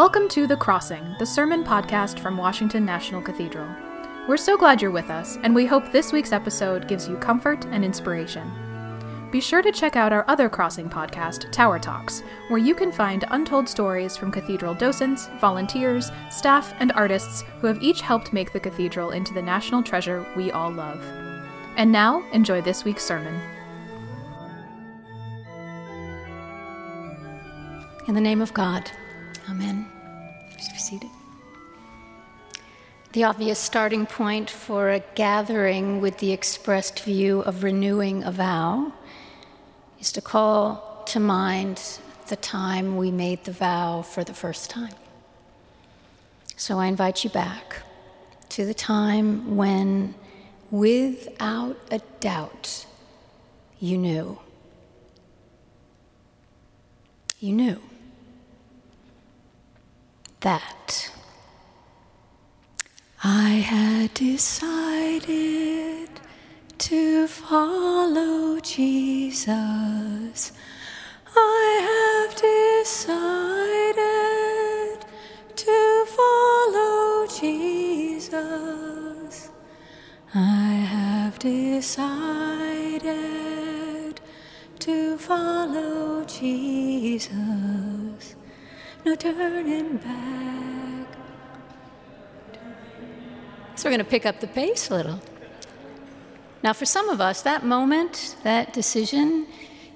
Welcome to The Crossing, the sermon podcast from Washington National Cathedral. We're so glad you're with us, and we hope this week's episode gives you comfort and inspiration. Be sure to check out our other Crossing podcast, Tower Talks, where you can find untold stories from cathedral docents, volunteers, staff, and artists who have each helped make the cathedral into the national treasure we all love. And now, enjoy this week's sermon. In the name of God, Amen. Please be seated. The obvious starting point for a gathering with the expressed view of renewing a vow is to call to mind the time we made the vow for the first time. So I invite you back to the time when, without a doubt, you knew. You knew that I had decided to follow Jesus. I have decided to follow Jesus. I have decided to follow Jesus no turning back. So we're going to pick up the pace a little. Now, for some of us, that moment, that decision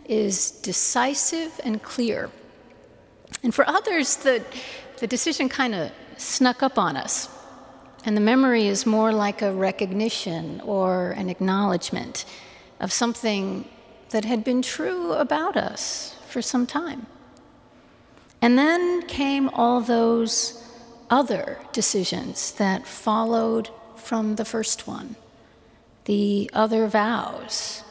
is decisive and clear. And for others, the, the decision kind of snuck up on us. And the memory is more like a recognition or an acknowledgement of something that had been true about us for some time. And then came all those other decisions that followed from the first one, the other vows.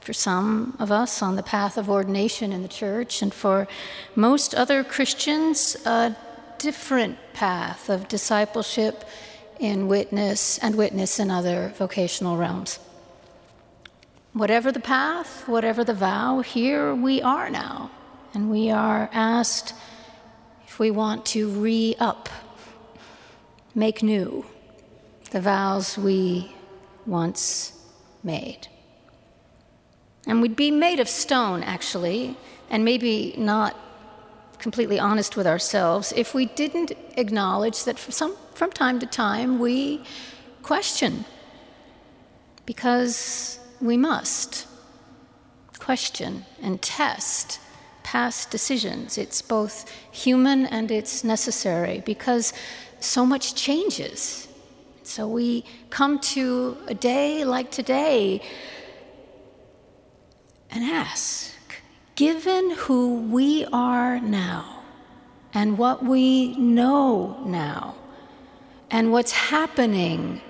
For some of us on the path of ordination in the church, and for most other Christians, a different path of discipleship in witness and witness in other vocational realms. Whatever the path, whatever the vow, here we are now and we are asked if we want to re up, make new the vows we once made. And we'd be made of stone, actually, and maybe not completely honest with ourselves if we didn't acknowledge that some, from time to time we question. Because we must question and test past decisions. It's both human and it's necessary because so much changes. So we come to a day like today and ask given who we are now and what we know now and what's happening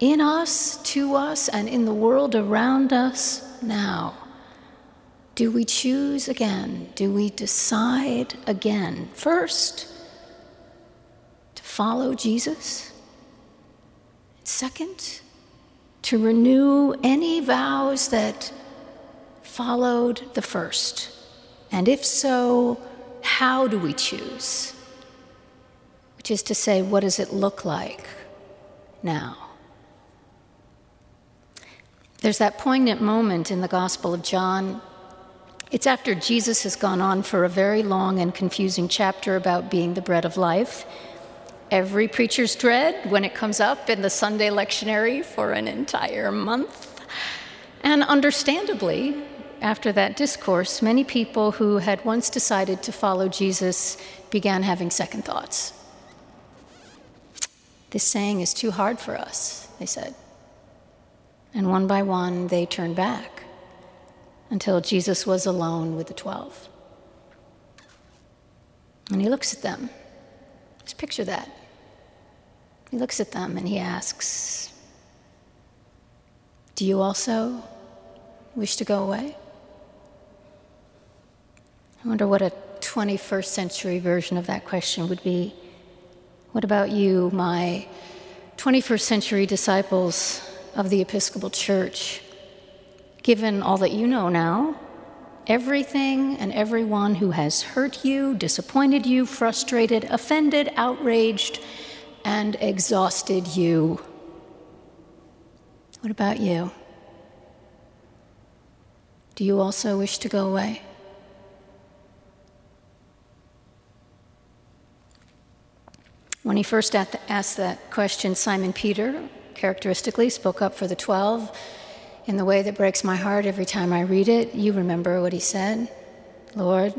in us, to us, and in the world around us now do we choose again? Do we decide again? First, to follow Jesus. Second, to renew any vows that followed the first. And if so, how do we choose? Which is to say, what does it look like now? There's that poignant moment in the Gospel of John it's after Jesus has gone on for a very long and confusing chapter about being the bread of life. Every preacher's dread when it comes up in the Sunday lectionary for an entire month. And understandably, after that discourse, many people who had once decided to follow Jesus began having second thoughts. This saying is too hard for us, they said. And one by one, they turned back until Jesus was alone with the twelve. And he looks at them. Just picture that. He looks at them and he asks, Do you also wish to go away? I wonder what a 21st century version of that question would be. What about you, my 21st century disciples of the Episcopal Church? Given all that you know now, everything and everyone who has hurt you, disappointed you, frustrated, offended, outraged, and exhausted you. What about you? Do you also wish to go away? When he first asked that question, Simon Peter characteristically spoke up for the 12 in the way that breaks my heart every time I read it. You remember what he said Lord,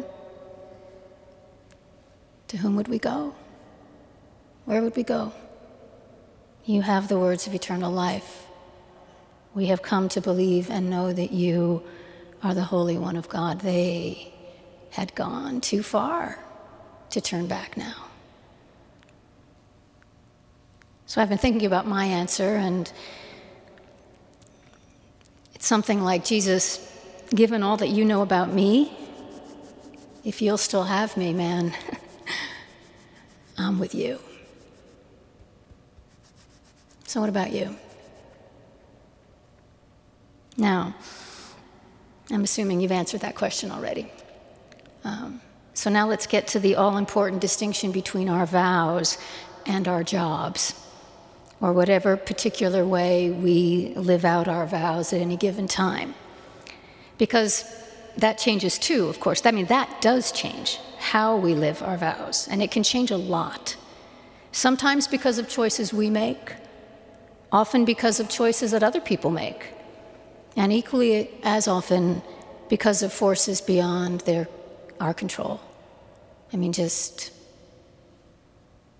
to whom would we go? Where would we go? You have the words of eternal life. We have come to believe and know that you are the Holy One of God. They had gone too far to turn back now. So I've been thinking about my answer, and something like Jesus, given all that you know about me, if you'll still have me, man, I'm with you. So, what about you? Now, I'm assuming you've answered that question already. Um, so now let's get to the all important distinction between our vows and our jobs, or whatever particular way we live out our vows at any given time. Because that changes too, of course. I mean, that does change how we live our vows, and it can change a lot. Sometimes because of choices we make, often because of choices that other people make and equally as often because of forces beyond their, our control. I mean, just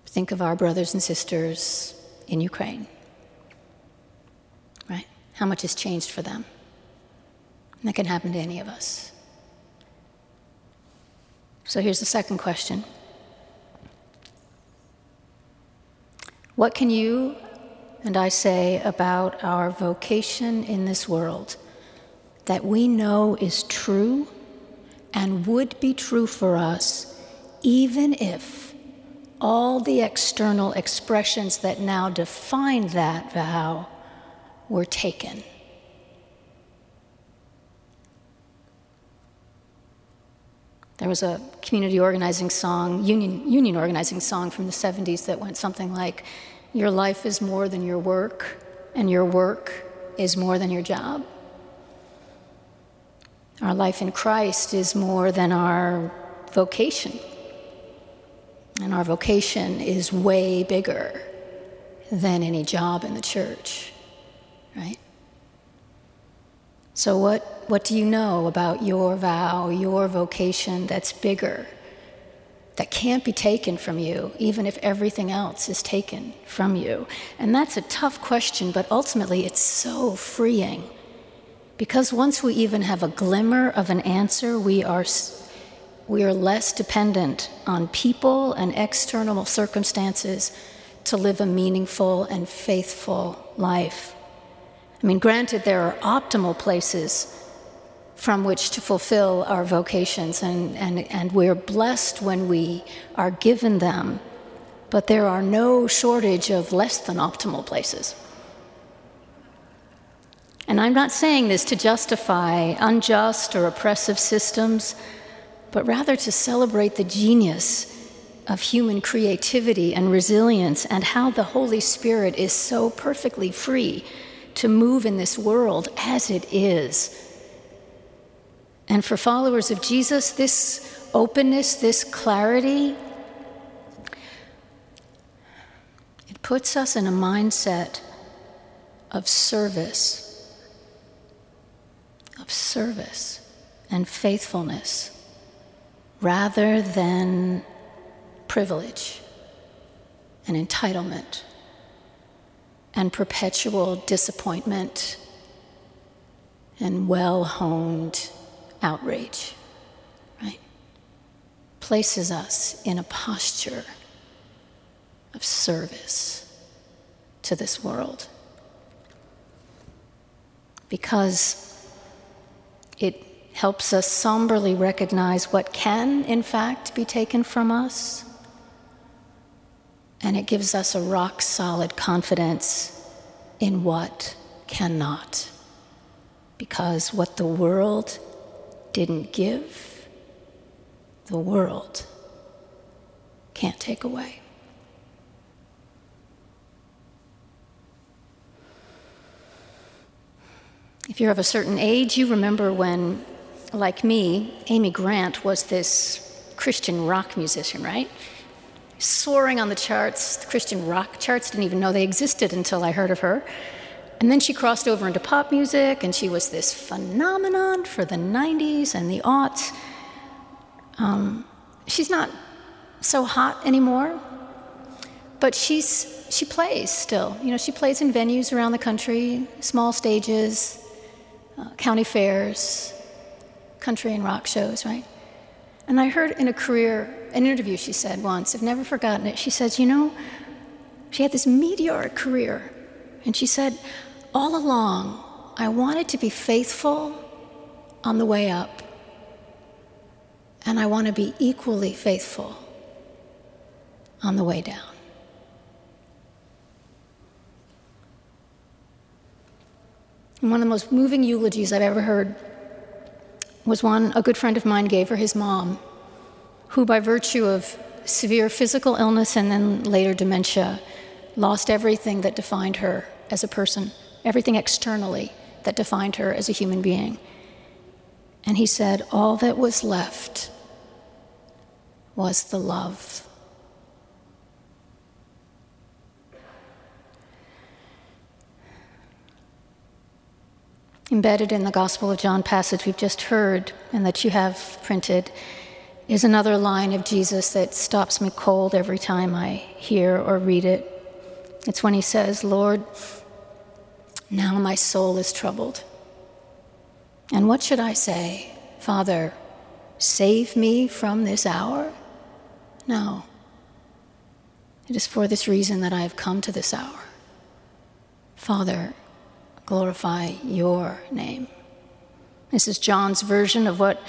think of our brothers and sisters in Ukraine, right? How much has changed for them? And that can happen to any of us. So here's the second question What can you and I say about our vocation in this world that we know is true and would be true for us even if all the external expressions that now define that vow were taken. There was a community organizing song, union, union organizing song from the 70s that went something like, your life is more than your work, and your work is more than your job. Our life in Christ is more than our vocation. And our vocation is way bigger than any job in the church, right? So, what, what do you know about your vow, your vocation that's bigger that can't be taken from you, even if everything else is taken from you? And that's a tough question, but ultimately it's so freeing. Because once we even have a glimmer of an answer, we are, we are less dependent on people and external circumstances to live a meaningful and faithful life. I mean, granted, there are optimal places from which to fulfill our vocations, and, and, and we're blessed when we are given them, but there are no shortage of less than optimal places. And I'm not saying this to justify unjust or oppressive systems, but rather to celebrate the genius of human creativity and resilience and how the Holy Spirit is so perfectly free to move in this world as it is. And for followers of Jesus, this openness, this clarity, it puts us in a mindset of service, of service and faithfulness rather than privilege and entitlement and perpetual disappointment and well honed outrage, right? Places us in a posture of service to this world. Because it helps us somberly recognize what can, in fact, be taken from us. And it gives us a rock solid confidence in what cannot. Because what the world didn't give, the world can't take away. If you're of a certain age, you remember when, like me, Amy Grant was this Christian rock musician, right? Soaring on the charts, the Christian rock charts, didn't even know they existed until I heard of her. And then she crossed over into pop music, and she was this phenomenon for the 90s and the aughts. Um, she's not so hot anymore, but she's, she plays still. You know, she plays in venues around the country, small stages, uh, county fairs, country and rock shows, right? And I heard in a career, an interview she said once, I've never forgotten it. She says, You know, she had this meteoric career. And she said, all along, I wanted to be faithful on the way up, and I want to be equally faithful on the way down. And one of the most moving eulogies I've ever heard was one a good friend of mine gave her his mom, who, by virtue of severe physical illness and then later dementia, lost everything that defined her as a person everything externally that defined her as a human being. And he said, All that was left was the love. Embedded in the Gospel of John passage we've just heard and that you have printed is another line of Jesus that stops me cold every time I hear or read it. It's when he says, Lord, now my soul is troubled. And what should I say? Father, save me from this hour? No. It is for this reason that I have come to this hour. Father, glorify your name. This is John's version of what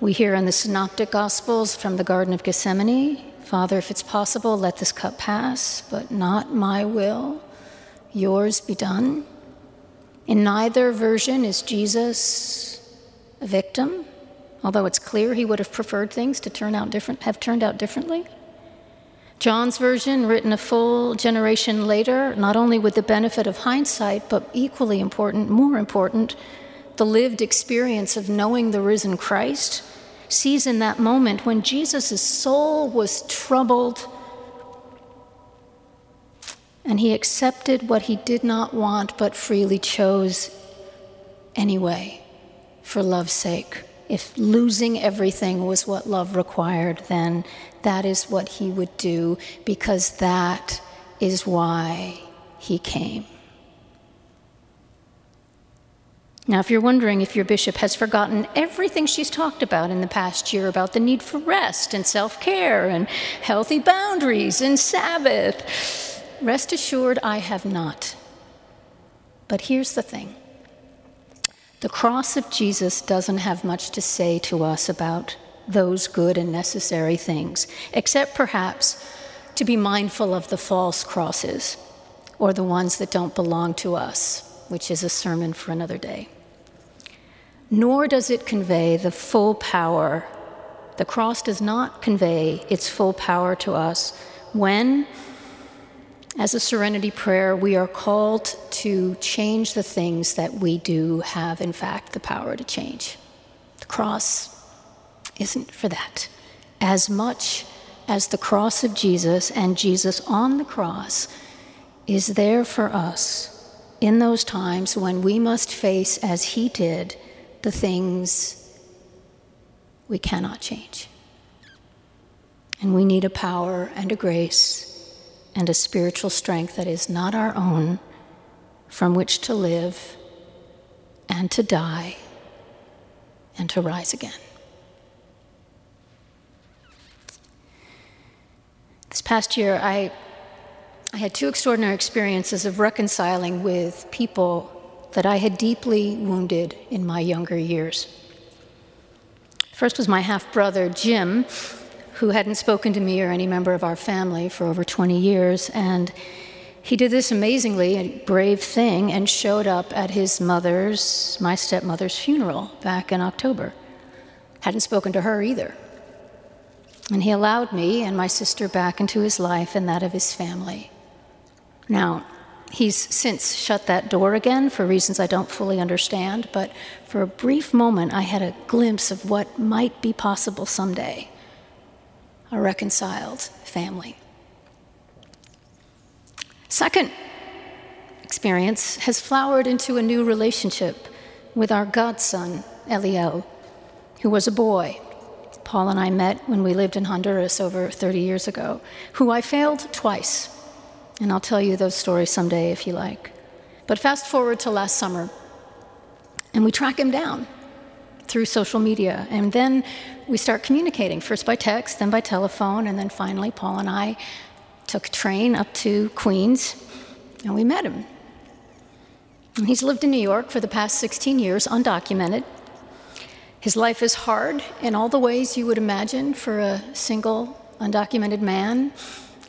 we hear in the Synoptic Gospels from the Garden of Gethsemane. Father, if it's possible, let this cup pass, but not my will, yours be done. In neither version is Jesus a victim, although it's clear he would have preferred things to turn out different, have turned out differently. John's version, written a full generation later, not only with the benefit of hindsight, but equally important, more important, the lived experience of knowing the risen Christ, sees in that moment when Jesus' soul was troubled and he accepted what he did not want but freely chose anyway for love's sake. If losing everything was what love required, then that is what he would do because that is why he came. Now, if you're wondering if your bishop has forgotten everything she's talked about in the past year about the need for rest and self care and healthy boundaries and Sabbath, Rest assured, I have not. But here's the thing the cross of Jesus doesn't have much to say to us about those good and necessary things, except perhaps to be mindful of the false crosses or the ones that don't belong to us, which is a sermon for another day. Nor does it convey the full power. The cross does not convey its full power to us when as a serenity prayer, we are called to change the things that we do have, in fact, the power to change. The cross isn't for that. As much as the cross of Jesus and Jesus on the cross is there for us in those times when we must face, as he did, the things we cannot change. And we need a power and a grace and a spiritual strength that is not our own, from which to live and to die and to rise again. Past year, I, I had two extraordinary experiences of reconciling with people that I had deeply wounded in my younger years. First was my half brother, Jim who hadn't spoken to me or any member of our family for over 20 years. And he did this amazingly brave thing and showed up at his mother's, my stepmother's funeral back in October. Hadn't spoken to her either. And he allowed me and my sister back into his life and that of his family. Now, he's since shut that door again for reasons I don't fully understand, but for a brief moment I had a glimpse of what might be possible someday a reconciled family. Second experience has flowered into a new relationship with our godson, Eliel, who was a boy Paul and I met when we lived in Honduras over 30 years ago, who I failed twice. And I'll tell you those stories someday if you like. But fast forward to last summer, and we track him down through social media. And then we start communicating, first by text, then by telephone, and then finally, Paul and I took a train up to Queens, and we met him. And he's lived in New York for the past 16 years, undocumented. His life is hard in all the ways you would imagine for a single, undocumented man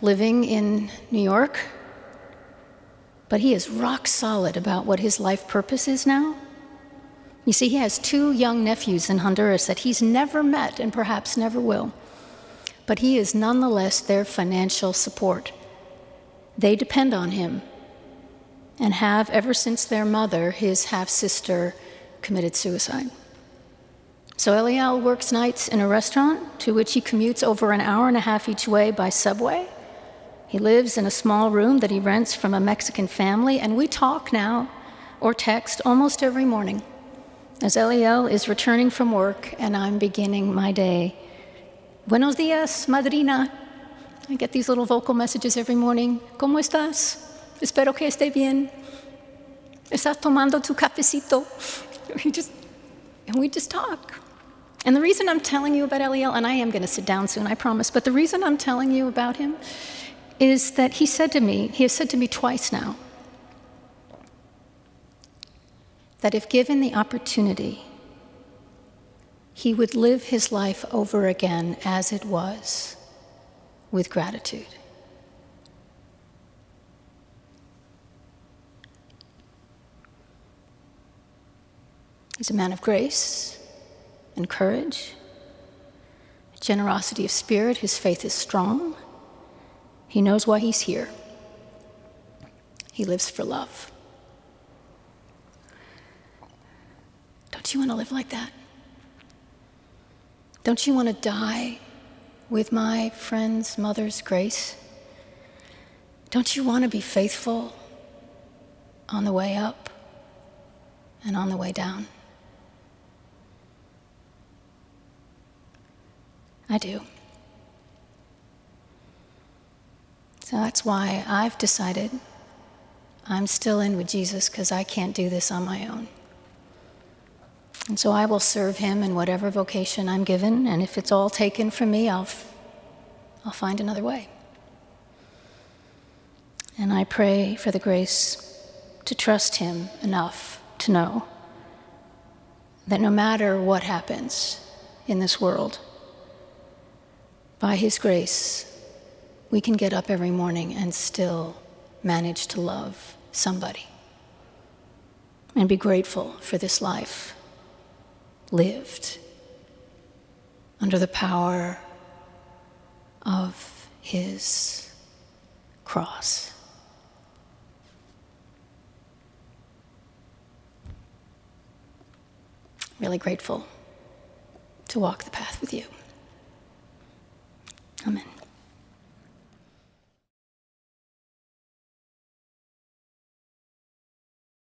living in New York. But he is rock solid about what his life purpose is now. You see, he has two young nephews in Honduras that he's never met and perhaps never will. But he is nonetheless their financial support. They depend on him and have ever since their mother, his half sister, committed suicide. So Eliel works nights in a restaurant to which he commutes over an hour and a half each way by subway. He lives in a small room that he rents from a Mexican family, and we talk now or text almost every morning as Eliel is returning from work and I'm beginning my day. Buenos dias, madrina. I get these little vocal messages every morning. ¿Cómo estás? Espero que esté bien. ¿Estás tomando tu cafecito? We just, and we just talk. And the reason I'm telling you about Eliel, and I am going to sit down soon, I promise, but the reason I'm telling you about him is that he said to me, he has said to me twice now, that if given the opportunity, he would live his life over again as it was with gratitude. He's a man of grace and courage, generosity of spirit. His faith is strong. He knows why he's here. He lives for love. Don't you want to live like that? Don't you want to die with my friend's mother's grace? Don't you want to be faithful on the way up and on the way down? I do. So that's why I've decided I'm still in with Jesus because I can't do this on my own. And so I will serve him in whatever vocation I'm given, and if it's all taken from me, I'll, f- I'll find another way. And I pray for the grace to trust him enough to know that no matter what happens in this world, by His grace, we can get up every morning and still manage to love somebody and be grateful for this life lived under the power of His cross. Really grateful to walk the path with you. Amen.